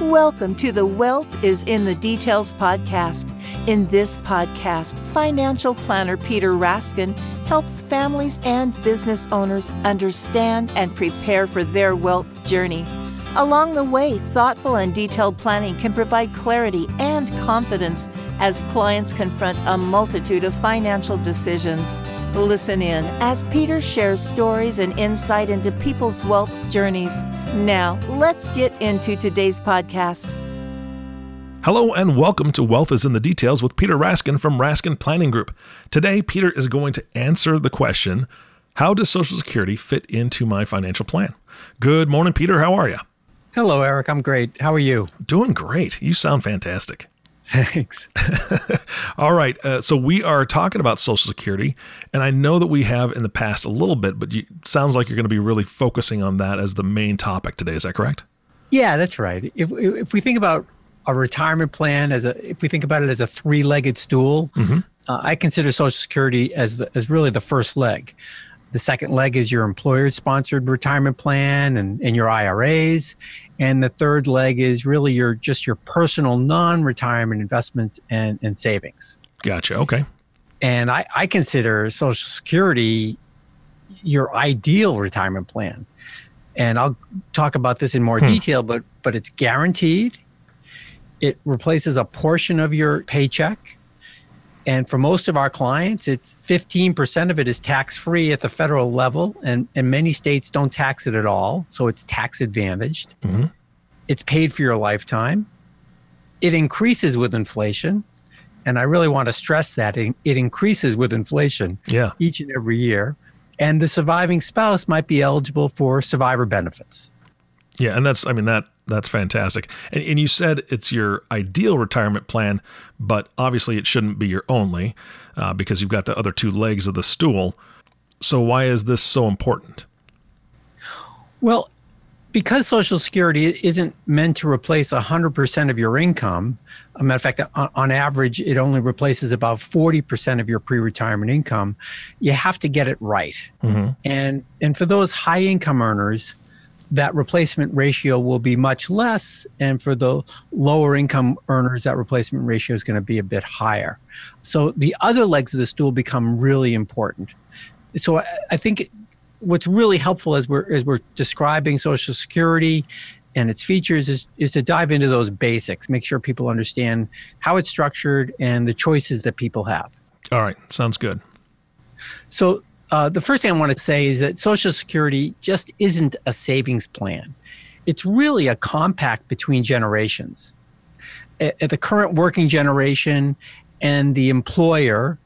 Welcome to the Wealth is in the Details podcast. In this podcast, financial planner Peter Raskin helps families and business owners understand and prepare for their wealth journey. Along the way, thoughtful and detailed planning can provide clarity and confidence as clients confront a multitude of financial decisions. Listen in as Peter shares stories and insight into people's wealth journeys. Now, let's get into today's podcast. Hello and welcome to Wealth is in the Details with Peter Raskin from Raskin Planning Group. Today, Peter is going to answer the question How does Social Security fit into my financial plan? Good morning, Peter. How are you? Hello, Eric. I'm great. How are you? Doing great. You sound fantastic. Thanks. All right. Uh, so we are talking about Social Security, and I know that we have in the past a little bit, but it sounds like you're going to be really focusing on that as the main topic today. Is that correct? Yeah, that's right. If if we think about a retirement plan as a, if we think about it as a three-legged stool, mm-hmm. uh, I consider Social Security as the, as really the first leg. The second leg is your employer sponsored retirement plan and, and your IRAs. And the third leg is really your just your personal non retirement investments and, and savings. Gotcha. Okay. And I, I consider Social Security your ideal retirement plan. And I'll talk about this in more hmm. detail, but but it's guaranteed. It replaces a portion of your paycheck and for most of our clients, it's 15% of it is tax free at the federal level, and, and many states don't tax it at all. So it's tax advantaged. Mm-hmm. It's paid for your lifetime. It increases with inflation. And I really want to stress that it, it increases with inflation yeah. each and every year. And the surviving spouse might be eligible for survivor benefits. Yeah, and that's I mean that that's fantastic. And, and you said it's your ideal retirement plan, but obviously it shouldn't be your only uh, because you've got the other two legs of the stool. So why is this so important? Well, because Social Security isn't meant to replace 100% of your income, a matter of fact, on, average, it only replaces about 40% of your pre retirement income, you have to get it right. Mm-hmm. And, and for those high income earners, that replacement ratio will be much less. And for the lower income earners, that replacement ratio is going to be a bit higher. So the other legs of the stool become really important. So I, I think what's really helpful as we're, as we're describing Social Security and its features is, is to dive into those basics, make sure people understand how it's structured and the choices that people have. All right, sounds good. So uh, the first thing I want to say is that Social Security just isn't a savings plan. It's really a compact between generations. At, at the current working generation and the employer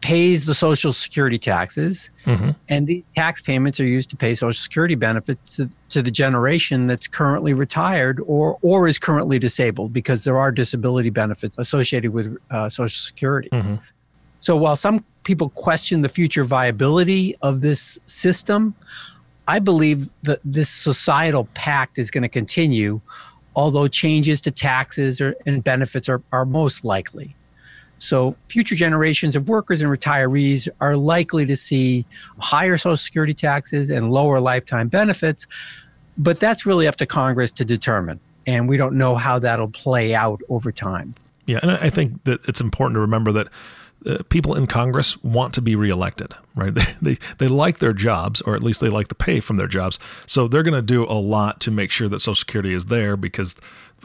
pays the Social Security taxes, mm-hmm. and these tax payments are used to pay Social Security benefits to, to, the generation that's currently retired or or is currently disabled because there are disability benefits associated with uh, Social Security. Mm-hmm. So while some people question the future viability of this system, I believe that this societal pact is going to continue, although changes to taxes or, and benefits are, are most likely. So, future generations of workers and retirees are likely to see higher Social Security taxes and lower lifetime benefits, but that's really up to Congress to determine. And we don't know how that'll play out over time. Yeah, and I think that it's important to remember that uh, people in Congress want to be reelected, right? They, they, they like their jobs, or at least they like the pay from their jobs. So they're going to do a lot to make sure that Social Security is there because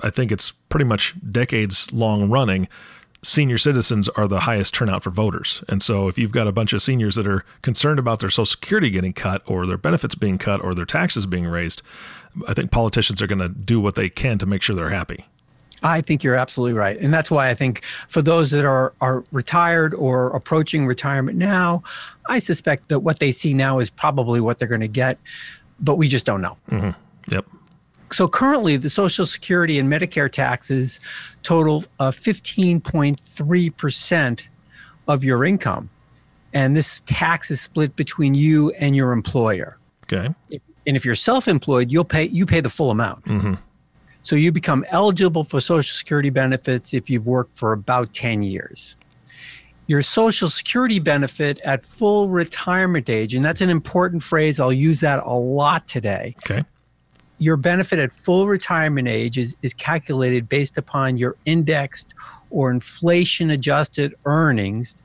I think it's pretty much decades long running. Senior citizens are the highest turnout for voters. And so if you've got a bunch of seniors that are concerned about their Social Security getting cut or their benefits being cut or their taxes being raised, I think politicians are going to do what they can to make sure they're happy. I think you're absolutely right. And that's why I think for those that are, are retired or approaching retirement now, I suspect that what they see now is probably what they're going to get, but we just don't know. Mm-hmm. Yep. So currently, the Social Security and Medicare taxes total uh, 15.3% of your income. And this tax is split between you and your employer. Okay. And if you're self-employed, you'll pay you pay the full amount. Mm-hmm. So you become eligible for Social Security benefits if you've worked for about 10 years. Your Social Security benefit at full retirement age, and that's an important phrase, I'll use that a lot today. Okay. your benefit at full retirement age is, is calculated based upon your indexed or inflation adjusted earnings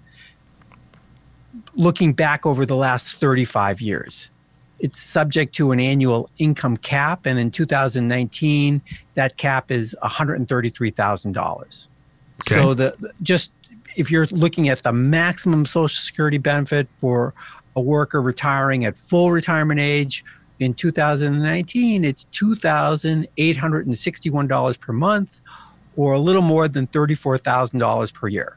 looking back over the last 35 years. It's subject to an annual income cap, and in 2019, that cap is $133,000. Okay. So the just if you're looking at the maximum Social Security benefit for a worker retiring at full retirement age in 2019, it's $2,861 per month, or a little more than $34,000 per year.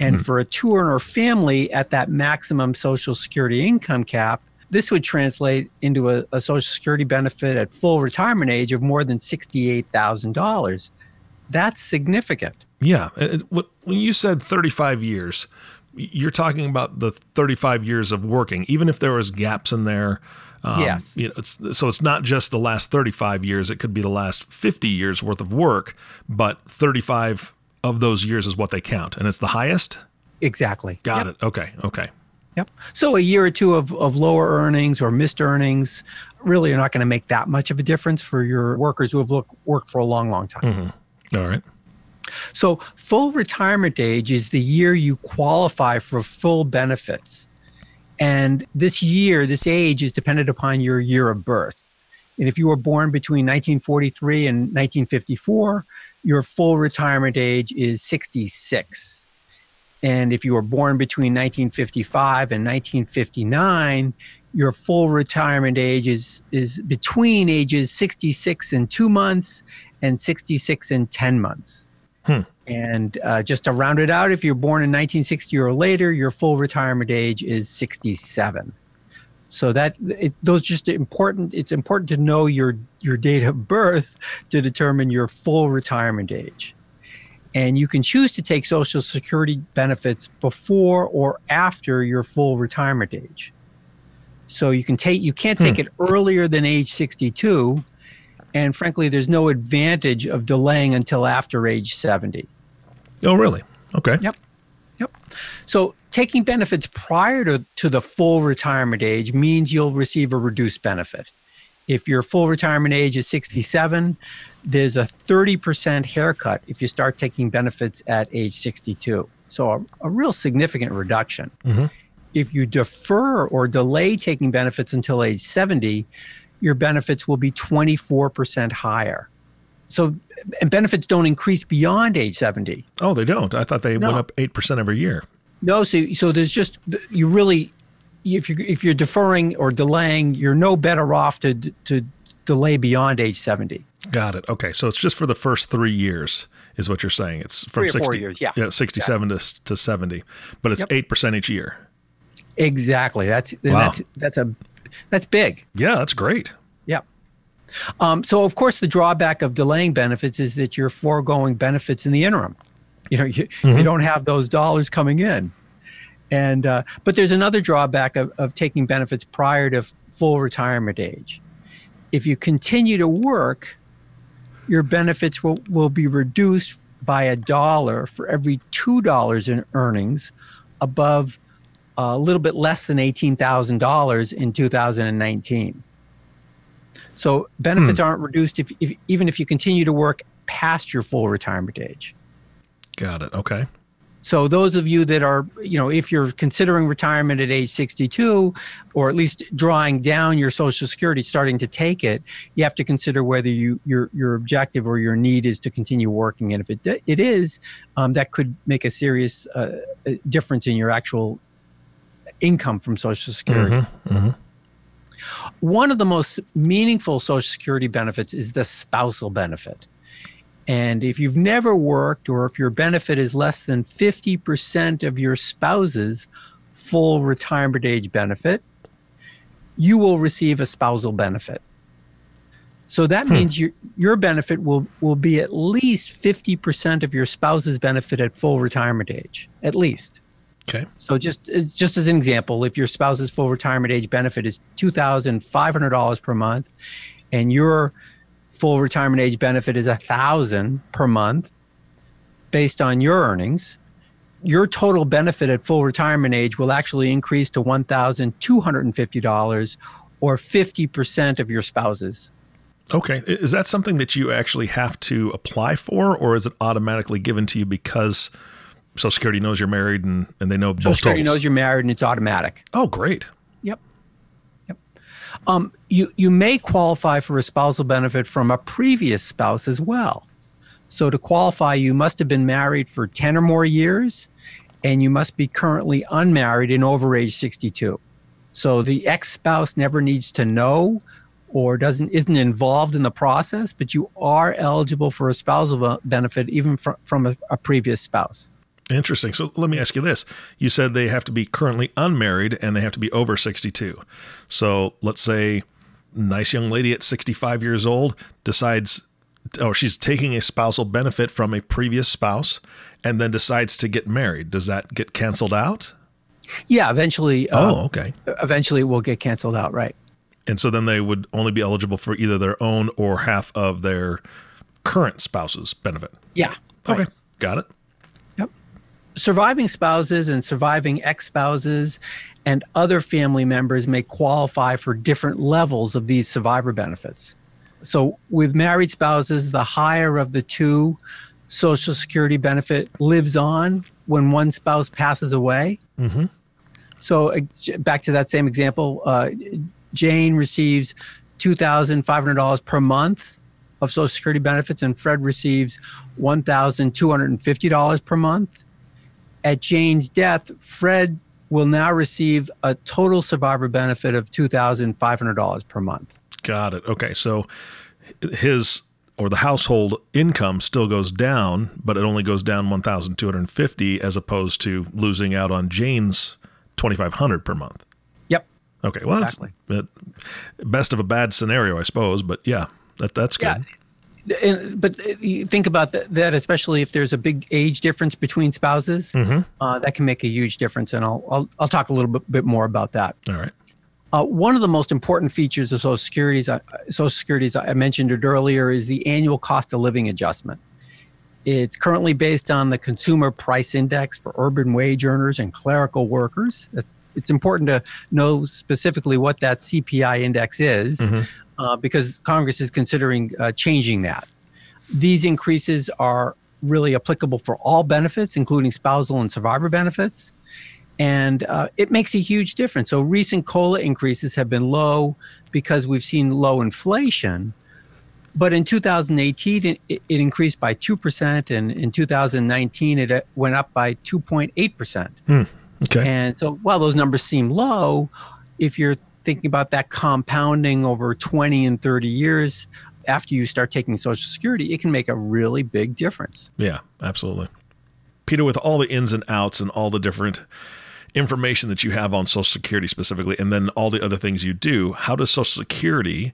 And hmm. for a two earner family at that maximum Social Security income cap, this would translate into a, a Social Security benefit at full retirement age of more than $68,000. That's significant. Yeah. When you said 35 years, you're talking about the 35 years of working, even if there was gaps in there. Um, Yes. You know, it's, so it's not just the last 35 years. It could be the last 50 years worth of work, but 35 of those years is what they count. And it's the highest? Exactly. Got Yep. it. Okay. Okay. Yep. So a year or two of, of lower earnings or missed earnings really are not going to make that much of a difference for your workers who have look, worked for a long, long time. Mm-hmm. All right. So full retirement age is the year you qualify for full benefits. And this year, this age is dependent upon your year of birth. And if you were born between 1943 and 1954, your full retirement age is 66. And if you were born between 1955 and 1959, your full retirement age is, is between ages 66 and two months and 66 and 10 months. And uh, just to round it out, if you're born in 1960 or later, your full retirement age is 67. So that it, those just important. It's important to know your your date of birth to determine your full retirement age, and you can choose to take Social Security benefits before or after your full retirement age. So you can take you can't take hmm. it earlier than age 62, and frankly, there's no advantage of delaying until after age 70. Oh, really? Okay. Yep. Yep. So taking benefits prior to, to the full retirement age means you'll receive a reduced benefit. If your full retirement age is 67, there's a 30% haircut if you start taking benefits at age 62. So a, a real significant reduction. Mm-hmm. If you defer or delay taking benefits until age 70, your benefits will be 24% higher. So and benefits don't increase beyond age 70. Oh, they don't. I thought they No. went up 8% every year. No, so so there's just you really if you if you're deferring or delaying, you're no better off to to delay beyond age 70. Got it. Okay. So it's just for the first three years, is what you're saying. It's from Three or 60, four years, yeah. Yeah, 67 to, to 70, but it's Yep. 8% each year. Exactly. That's Wow. that's that's a that's big. Yeah, that's great. Yeah. Um, so of course the drawback of delaying benefits is that you're foregoing benefits in the interim. You know, you, you don't have those dollars coming in. And uh, but there's another drawback of, of taking benefits prior to full retirement age. If you continue to work, your benefits will, will be reduced by a dollar for every two dollars in earnings above a little bit less than $18,000 in 2019. So benefits aren't reduced if, if even if you continue to work past your full retirement age. Got it. Okay. So those of you that are, you know, if you're considering retirement at age 62 or at least drawing down your social security starting to take it, you have to consider whether you your your objective or your need is to continue working and if it it is, um, that could make a serious uh, difference in your actual income from social security. One of the most meaningful social security benefits is the spousal benefit. And if you've never worked or if your benefit is less than 50% of your spouse's full retirement age benefit, you will receive a spousal benefit. So that hmm. means your, your benefit will, will be at least 50% of your spouse's benefit at full retirement age, at least. Okay. So just just as an example, if your spouse's full retirement age benefit is two thousand five hundred dollars per month, and your full retirement age benefit is a thousand per month, based on your earnings, your total benefit at full retirement age will actually increase to one thousand two hundred and fifty dollars, or fifty percent of your spouse's Okay. Is that something that you actually have to apply for, or is it automatically given to you because Social Security knows you're married and, and they know Social Security knows you're married and it's automatic. Oh, great. Um, you, you may qualify for a spousal benefit from a previous spouse as well. So to qualify, you must have been married for 10 or more years and you must be currently unmarried and over age 62. So the ex spouse never needs to know or doesn't isn't involved in the process, but you are eligible for a spousal benefit even from, from a, a previous spouse. Interesting. So let me ask you this. You said they have to be currently unmarried and they have to be over 62. So let's say nice young lady at 65 years old decides oh she's taking a spousal benefit from a previous spouse and then decides to get married. Does that get canceled out? Yeah, eventually. Oh, uh, okay. Eventually, it will get canceled out, right? And so then they would only be eligible for either their own or half of their current spouse's benefit. Yeah. right. Okay. Got it. Surviving spouses and surviving ex spouses and other family members may qualify for different levels of these survivor benefits. So, with married spouses, the higher of the two Social Security benefit lives on when one spouse passes away. Mhm. So, uh, back to that same example, uh, Jane receives $2,500 per month of Social Security benefits, and Fred receives $1,250 per month. At Jane's death, Fred will now receive a total survivor benefit of $2,500 per month. Got it. Okay. So his or the household income still goes down, but it only goes down 1,250 as opposed to losing out on Jane's 2,500 per month. Yep. Okay. Well, Exactly. that's best of a bad scenario, I suppose, but yeah, that, that's good. Yeah. And, but uh, you think about that, that, especially if there's a big age difference between spouses, Mhm. uh, that can make a huge difference. And I'll, I'll, I'll talk a little bit, bit more about that. All right. Uh, one of the most important features of Social Security, is, uh, Social Security, as I mentioned it earlier, is the annual cost of living adjustment. It's currently based on the Consumer Price Index for urban wage earners and clerical workers. It's, it's important to know specifically what that CPI index is Mhm. Uh, because Congress is considering uh, changing that. These increases are really applicable for all benefits, including spousal and survivor benefits and uh, it makes a huge difference. So recent cola increases have been low because we've seen low inflation. But in 2018, it, it increased by 2%, and in 2019, it uh, went up by 2.8%. Okay. And so while those numbers seem low, if you're thinking about that compounding over 20 and 30 years after you start taking Social Security, it can make a really big difference. Yeah, absolutely. Peter, with all the ins and outs and all the different information that you have on Social Security specifically, and then all the other things you do, how does Social Security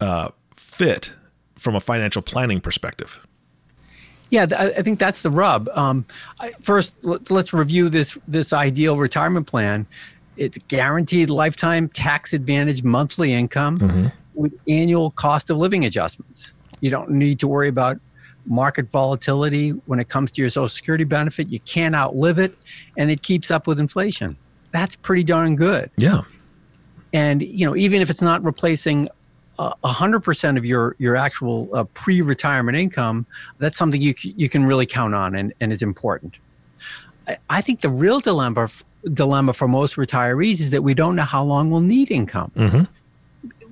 uh, fit from a financial planning perspective? Yeah, I think that's the rub. Um, first, let- let's review this this ideal retirement plan. It's guaranteed lifetime tax advantage monthly income with annual cost of living adjustments. You don't need to worry about market volatility when it comes to your Social Security benefit. You can't outlive it, and it keeps up with inflation. That's pretty darn good. Yeah. And you know, even if it's not replacing uh, a hundred percent of your your actual uh, pre-retirement income, that's something you c- you can really count on and, and is important. I, I think the real dilemma f- dilemma for most retirees is that we don't know how long we'll need income. Mm-hmm.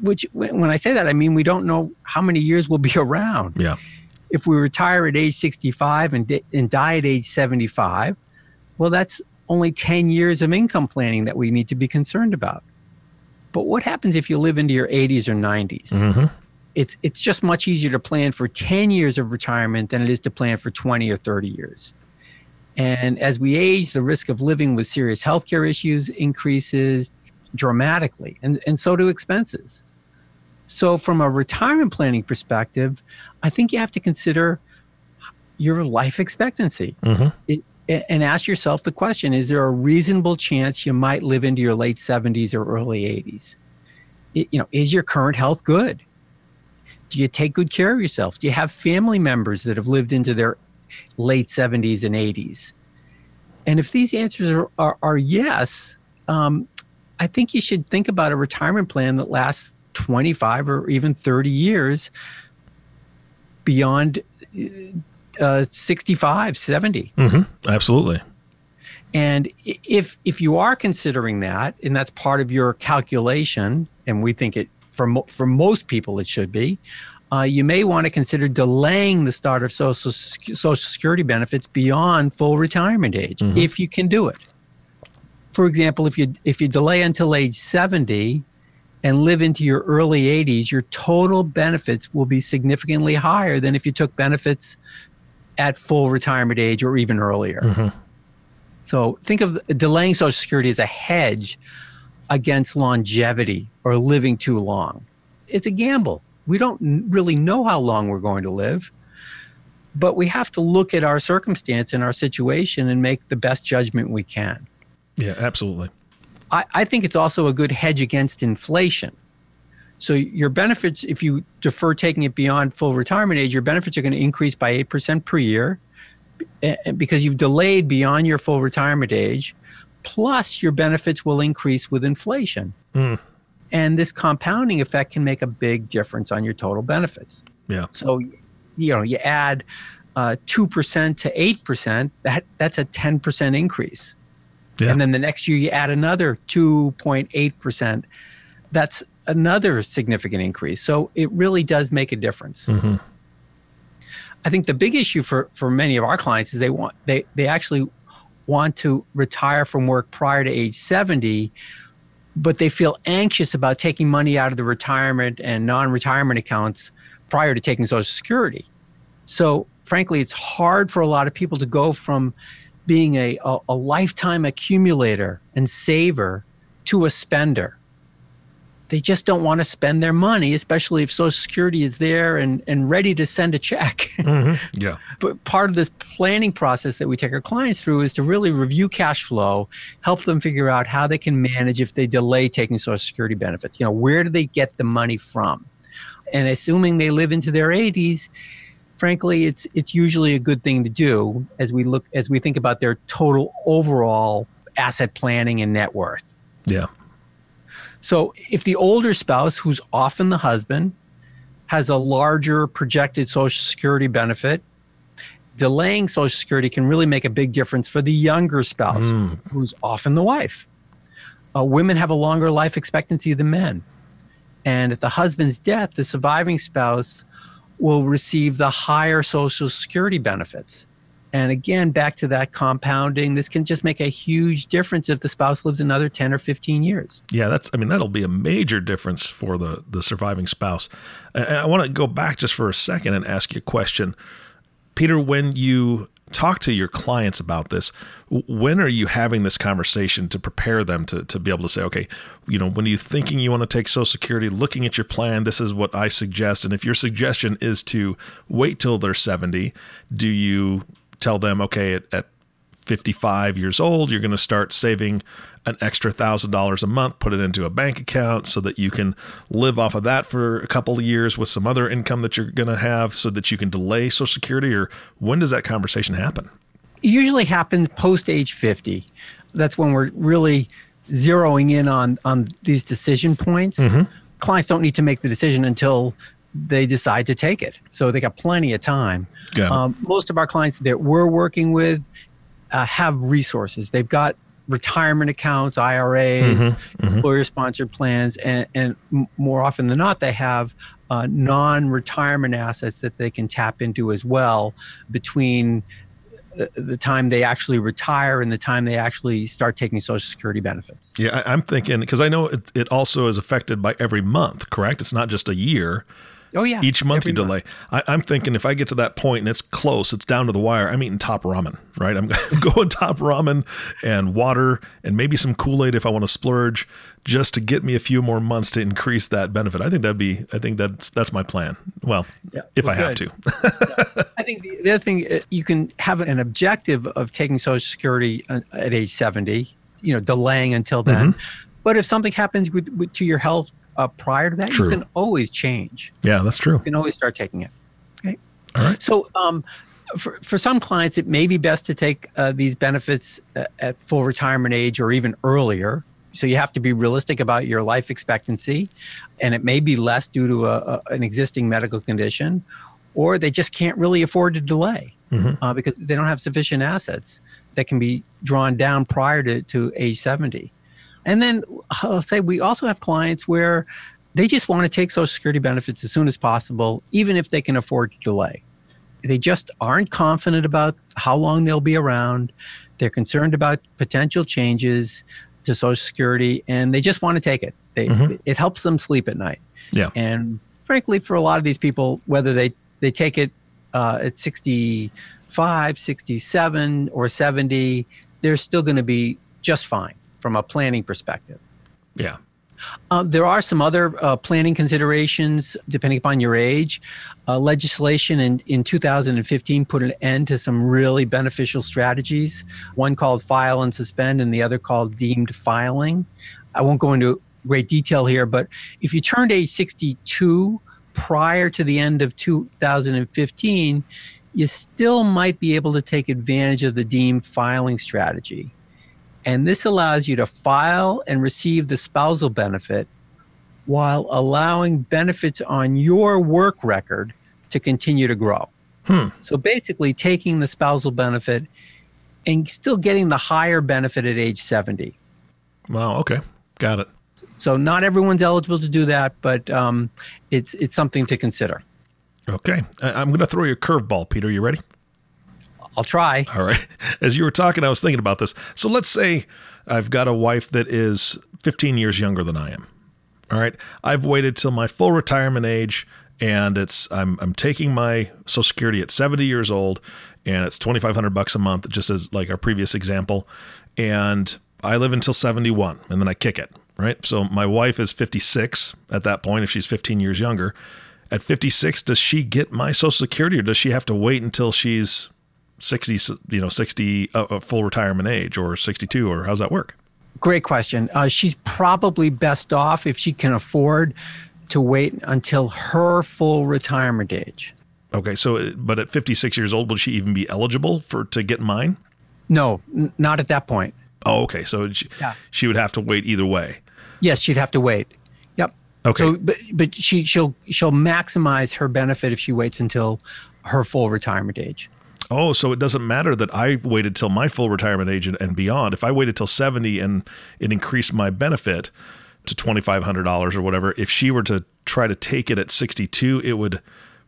Which, when I say that, I mean we don't know how many years we'll be around. Yeah. If we retire at age 65 and, di- and die at age 75, well, that's only 10 years of income planning that we need to be concerned about. But what happens if you live into your 80s or 90s? Mm-hmm. It's it's just much easier to plan for 10 years of retirement than it is to plan for 20 or 30 years. And as we age, the risk of living with serious healthcare issues increases dramatically, and, and so do expenses. So, from a retirement planning perspective, I think you have to consider your life expectancy Mm-hmm. it, and ask yourself the question is there a reasonable chance you might live into your late 70s or early 80s It- you know is your current health good do you take good care of yourself do you have family members that have lived into their late 70s and 80s and if these answers are, are, are yes um, i think you should think about a retirement plan that lasts 25 or even 30 years beyond uh, 65, 70. Mm-hmm. Absolutely. And if if you are considering that, and that's part of your calculation, and we think it for mo- for most people it should be, uh, you may want to consider delaying the start of social social security benefits beyond full retirement age, mm-hmm. if you can do it. For example, if you if you delay until age seventy, and live into your early 80s, your total benefits will be significantly higher than if you took benefits at full retirement age or even earlier. Mm-hmm. So think of delaying Social Security as a hedge against longevity or living too long. It's a gamble. We don't really know how long we're going to live, but we have to look at our circumstance and our situation and make the best judgment we can. Yeah, absolutely. I, I think it's also a good hedge against inflation. So your benefits, if you defer taking it beyond full retirement age, your benefits are going to increase by 8% per year because you've delayed beyond your full retirement age, plus your benefits will increase with inflation. Mm. And this compounding effect can make a big difference on your total benefits. Yeah. So, you know, you add uh, 2% to 8%, that, that's a 10% increase. Yeah. And then the next year you add another 2.8%. That's another significant increase. So it really does make a difference. Mm-hmm. I think the big issue for for many of our clients is they want they they actually want to retire from work prior to age 70 but they feel anxious about taking money out of the retirement and non-retirement accounts prior to taking social security. So frankly it's hard for a lot of people to go from being a, a, a lifetime accumulator and saver to a spender they just don't want to spend their money, especially if Social Security is there and, and ready to send a check. Mm-hmm. Yeah. but part of this planning process that we take our clients through is to really review cash flow, help them figure out how they can manage if they delay taking Social Security benefits. You know, where do they get the money from? And assuming they live into their 80s, frankly, it's it's usually a good thing to do as we look as we think about their total overall asset planning and net worth. Yeah. So if the older spouse, who's often the husband, has a larger projected Social Security benefit, delaying Social Security can really make a big difference for the younger spouse, mm. who's often the wife. Uh, women have a longer life expectancy than men. And at the husband's death, the surviving spouse will receive the higher Social Security benefits. And again, back to that compounding, this can just make a huge difference if the spouse lives another 10 or 15 years. Yeah, that's, I mean, that'll be a major difference for the, the surviving spouse. And I want to go back just for a second and ask you a question. Peter, when you talk to your clients about this, when are you having this conversation to prepare them to, to be able to say, okay, you know, when are you're thinking you want to take Social Security, looking at your plan, this is what I suggest. And if your suggestion is to wait till they're 70, do you tell them, okay, at, at 55 years old, you're going to start saving an extra thousand dollars a month, put it into a bank account so that you can live off of that for a couple of years with some other income that you're going to have so that you can delay Social Security? Or when does that conversation happen? It usually happens post age 50. That's when we're really zeroing in on, on these decision points. Mm-hmm. Clients don't need to make the decision until they decide to take it. So they got plenty of time. Um, most of our clients that we're working with uh, have resources. They've got retirement accounts, IRAs, mm-hmm, mm-hmm. employer sponsored plans, and, and more often than not, they have uh, non retirement assets that they can tap into as well between the, the time they actually retire and the time they actually start taking Social Security benefits. Yeah, I, am thinking because I know it, it also is affected by every month, correct? It's not just a year. Oh yeah. Each month you delay. Month. I, am thinking if I get to that point and it's close, it's down to the wire. I'm eating top ramen, right? I'm going top ramen and water and maybe some Kool Aid if I want to splurge, just to get me a few more months to increase that benefit. I think that'd be. I think that's that's my plan. Well, yeah, if I have to. I think the, the, other thing uh, you can have an objective of taking Social Security uh, at age 70. You know, delaying until then. Mm-hmm. But if something happens with, with, to your health uh, prior to that, true. you can always change. Yeah, that's true. You can always start taking it. Okay. All right. So, um, for, for some clients, it may be best to take uh, these benefits uh, at full retirement age or even earlier. so you have to be realistic about your life expectancy, and it may be less due to a, a, an existing medical condition, or they just can't really afford to delay mm-hmm. uh, because they don't have sufficient assets that can be drawn down prior to, to age 70. And then I'll say we also have clients where they just want to take Social Security benefits as soon as possible, even if they can afford to delay. They just aren't confident about how long they'll be around. They're concerned about potential changes to Social Security, and they just want to take it. They, mm-hmm. It helps them sleep at night. Yeah. And frankly, for a lot of these people, whether they, they take it uh, at 65, 67, or 70, they're still going to be just fine from a planning perspective. Yeah. Uh, there are some other uh, planning considerations depending upon your age. Uh, legislation in, in 2015 put an end to some really beneficial strategies, one called file and suspend, and the other called deemed filing. I won't go into great detail here, but if you turned age 62 prior to the end of 2015, you still might be able to take advantage of the deemed filing strategy. And this allows you to file and receive the spousal benefit while allowing benefits on your work record to continue to grow. Hmm. So basically, taking the spousal benefit and still getting the higher benefit at age 70. Wow. Okay. Got it. So not everyone's eligible to do that, but um, it's it's something to consider. Okay. I'm going to throw you a curveball, Peter. You ready? I'll try. All right. As you were talking, I was thinking about this. So let's say I've got a wife that is 15 years younger than I am. All right. I've waited till my full retirement age and it's I'm I'm taking my social security at 70 years old and it's 2500 bucks a month just as like our previous example and I live until 71 and then I kick it, right? So my wife is 56 at that point if she's 15 years younger. At 56 does she get my social security or does she have to wait until she's 60, you know, 60 uh, uh, full retirement age or 62 or how's that work? Great question. Uh, she's probably best off if she can afford to wait until her full retirement age. Okay, so but at 56 years old, will she even be eligible for to get mine? No, n- not at that point. Oh, okay. So she, yeah. she would have to wait either way. Yes, she'd have to wait. Yep. Okay. So, but but she she'll she'll maximize her benefit if she waits until her full retirement age. Oh, so it doesn't matter that I waited till my full retirement age and beyond. If I waited till 70 and it increased my benefit to $2,500 or whatever, if she were to try to take it at 62, it would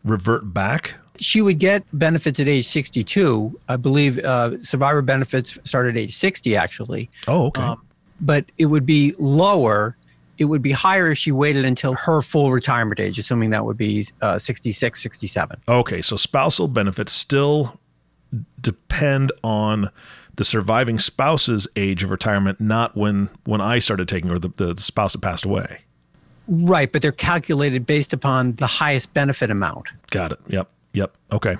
revert back? She would get benefits at age 62. I believe uh, survivor benefits start at age 60, actually. Oh, okay. Um, but it would be lower. It would be higher if she waited until her full retirement age, assuming that would be uh, 66, 67. Okay, so spousal benefits still depend on the surviving spouse's age of retirement, not when when I started taking or the, the spouse had passed away. Right, but they're calculated based upon the highest benefit amount. Got it. Yep. Yep. Okay.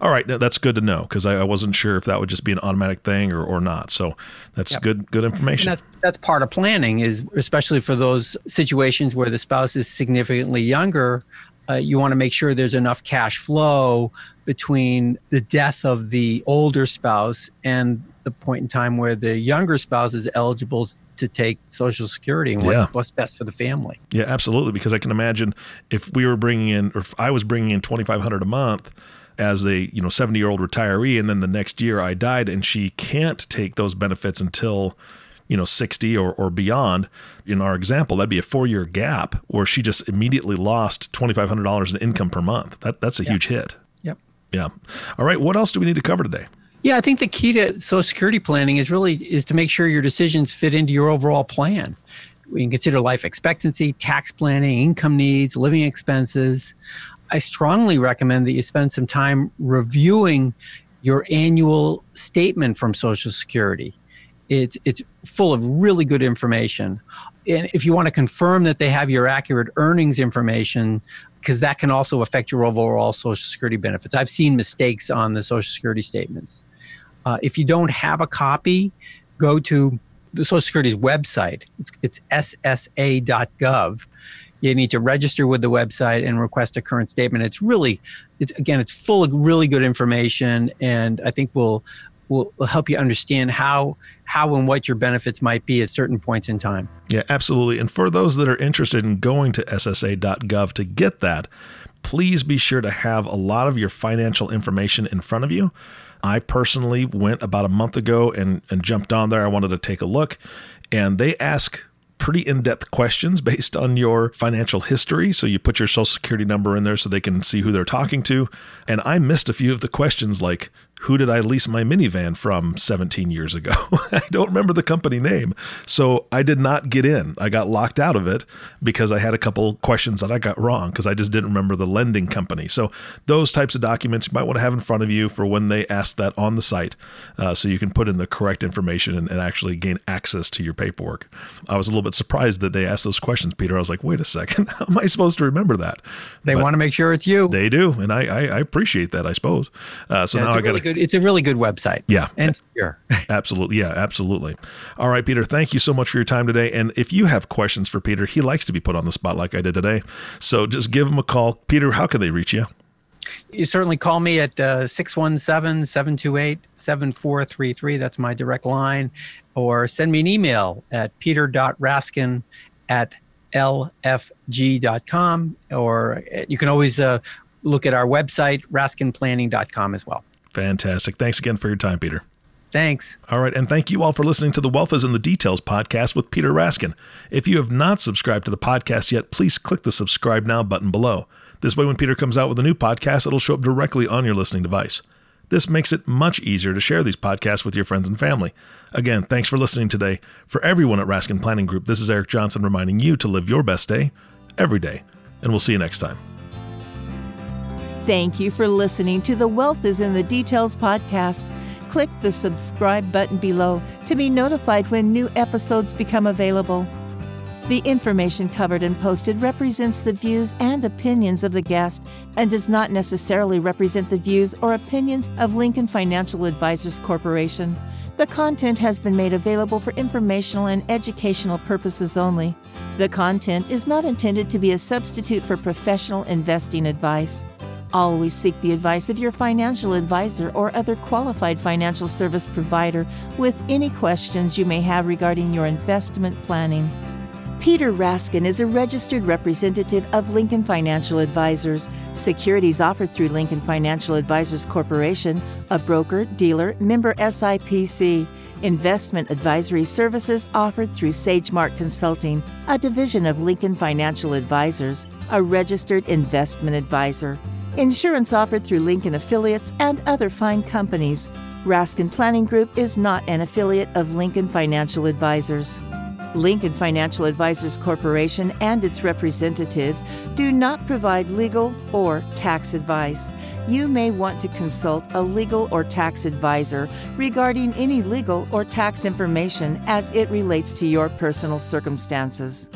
All right. That's good to know because I, I, wasn't sure if that would just be an automatic thing or, or not. So that's yep. good good information. And that's that's part of planning is especially for those situations where the spouse is significantly younger. Uh, you want to make sure there's enough cash flow between the death of the older spouse and the point in time where the younger spouse is eligible to take Social Security and what's, yeah. what's best for the family. Yeah, absolutely. Because I can imagine if we were bringing in, or if I was bringing in twenty five hundred a month as a you know seventy year old retiree, and then the next year I died, and she can't take those benefits until you know 60 or, or beyond in our example that'd be a four year gap where she just immediately lost $2500 in income per month that, that's a yeah. huge hit yeah. All right. What else do we need to cover today? Yeah, I think the key to Social Security planning is really is to make sure your decisions fit into your overall plan. We can consider life expectancy, tax planning, income needs, living expenses. I strongly recommend that you spend some time reviewing your annual statement from Social Security. It's it's full of really good information. And if you want to confirm that they have your accurate earnings information, because that can also affect your overall Social Security benefits. I've seen mistakes on the Social Security statements. Uh, if you don't have a copy, go to the Social Security's website. It's, it's ssa.gov. You need to register with the website and request a current statement. It's really, it's, again, it's full of really good information, and I think will will, will help you understand how how and what your benefits might be at certain points in time. Yeah, absolutely. And for those that are interested in going to ssa.gov to get that, please be sure to have a lot of your financial information in front of you. I personally went about a month ago and, and jumped on there. I wanted to take a look, and they ask pretty in depth questions based on your financial history. So you put your social security number in there so they can see who they're talking to. And I missed a few of the questions like, who did I lease my minivan from 17 years ago? I don't remember the company name. So I did not get in. I got locked out of it because I had a couple questions that I got wrong because I just didn't remember the lending company. So those types of documents you might want to have in front of you for when they ask that on the site uh, so you can put in the correct information and, and, actually gain access to your paperwork. I was a little bit surprised that they asked those questions, Peter. I was like, wait a second, how am I supposed to remember that? They but want to make sure it's you. They do. And I, I, I appreciate that, I suppose. Uh, so yeah, now I got to good. It's a really good website. Yeah, and secure. absolutely. Yeah, absolutely. All right, Peter. Thank you so much for your time today. And if you have questions for Peter, he likes to be put on the spot like I did today. So just give him a call. Peter, how can they reach you? You certainly call me at uh, 617 728 7433. That's my direct line. Or send me an email at peter.raskin at lfg.com. Or you can always uh, look at our website, raskinplanning.com as well. Fantastic. Thanks again for your time, Peter. Thanks. All right. And thank you all for listening to the Wealth is in the Details podcast with Peter Raskin. If you have not subscribed to the podcast yet, please click the subscribe now button below. This way, when Peter comes out with a new podcast, it'll show up directly on your listening device. This makes it much easier to share these podcasts with your friends and family. Again, thanks for listening today. For everyone at Raskin Planning Group, this is Eric Johnson reminding you to live your best day every day. And we'll see you next time. Thank you for listening to the Wealth is in the Details podcast. Click the subscribe button below to be notified when new episodes become available. The information covered and posted represents the views and opinions of the guest and does not necessarily represent the views or opinions of Lincoln Financial Advisors Corporation. The content has been made available for informational and educational purposes only. The content is not intended to be a substitute for professional investing advice. Always seek the advice of your financial advisor or other qualified financial service provider with any questions you may have regarding your investment planning. Peter Raskin is a registered representative of Lincoln Financial Advisors. Securities offered through Lincoln Financial Advisors Corporation, a broker, dealer, member SIPC. Investment advisory services offered through SageMark Consulting, a division of Lincoln Financial Advisors, a registered investment advisor. Insurance offered through Lincoln affiliates and other fine companies. Raskin Planning Group is not an affiliate of Lincoln Financial Advisors. Lincoln Financial Advisors Corporation and its representatives do not provide legal or tax advice. You may want to consult a legal or tax advisor regarding any legal or tax information as it relates to your personal circumstances.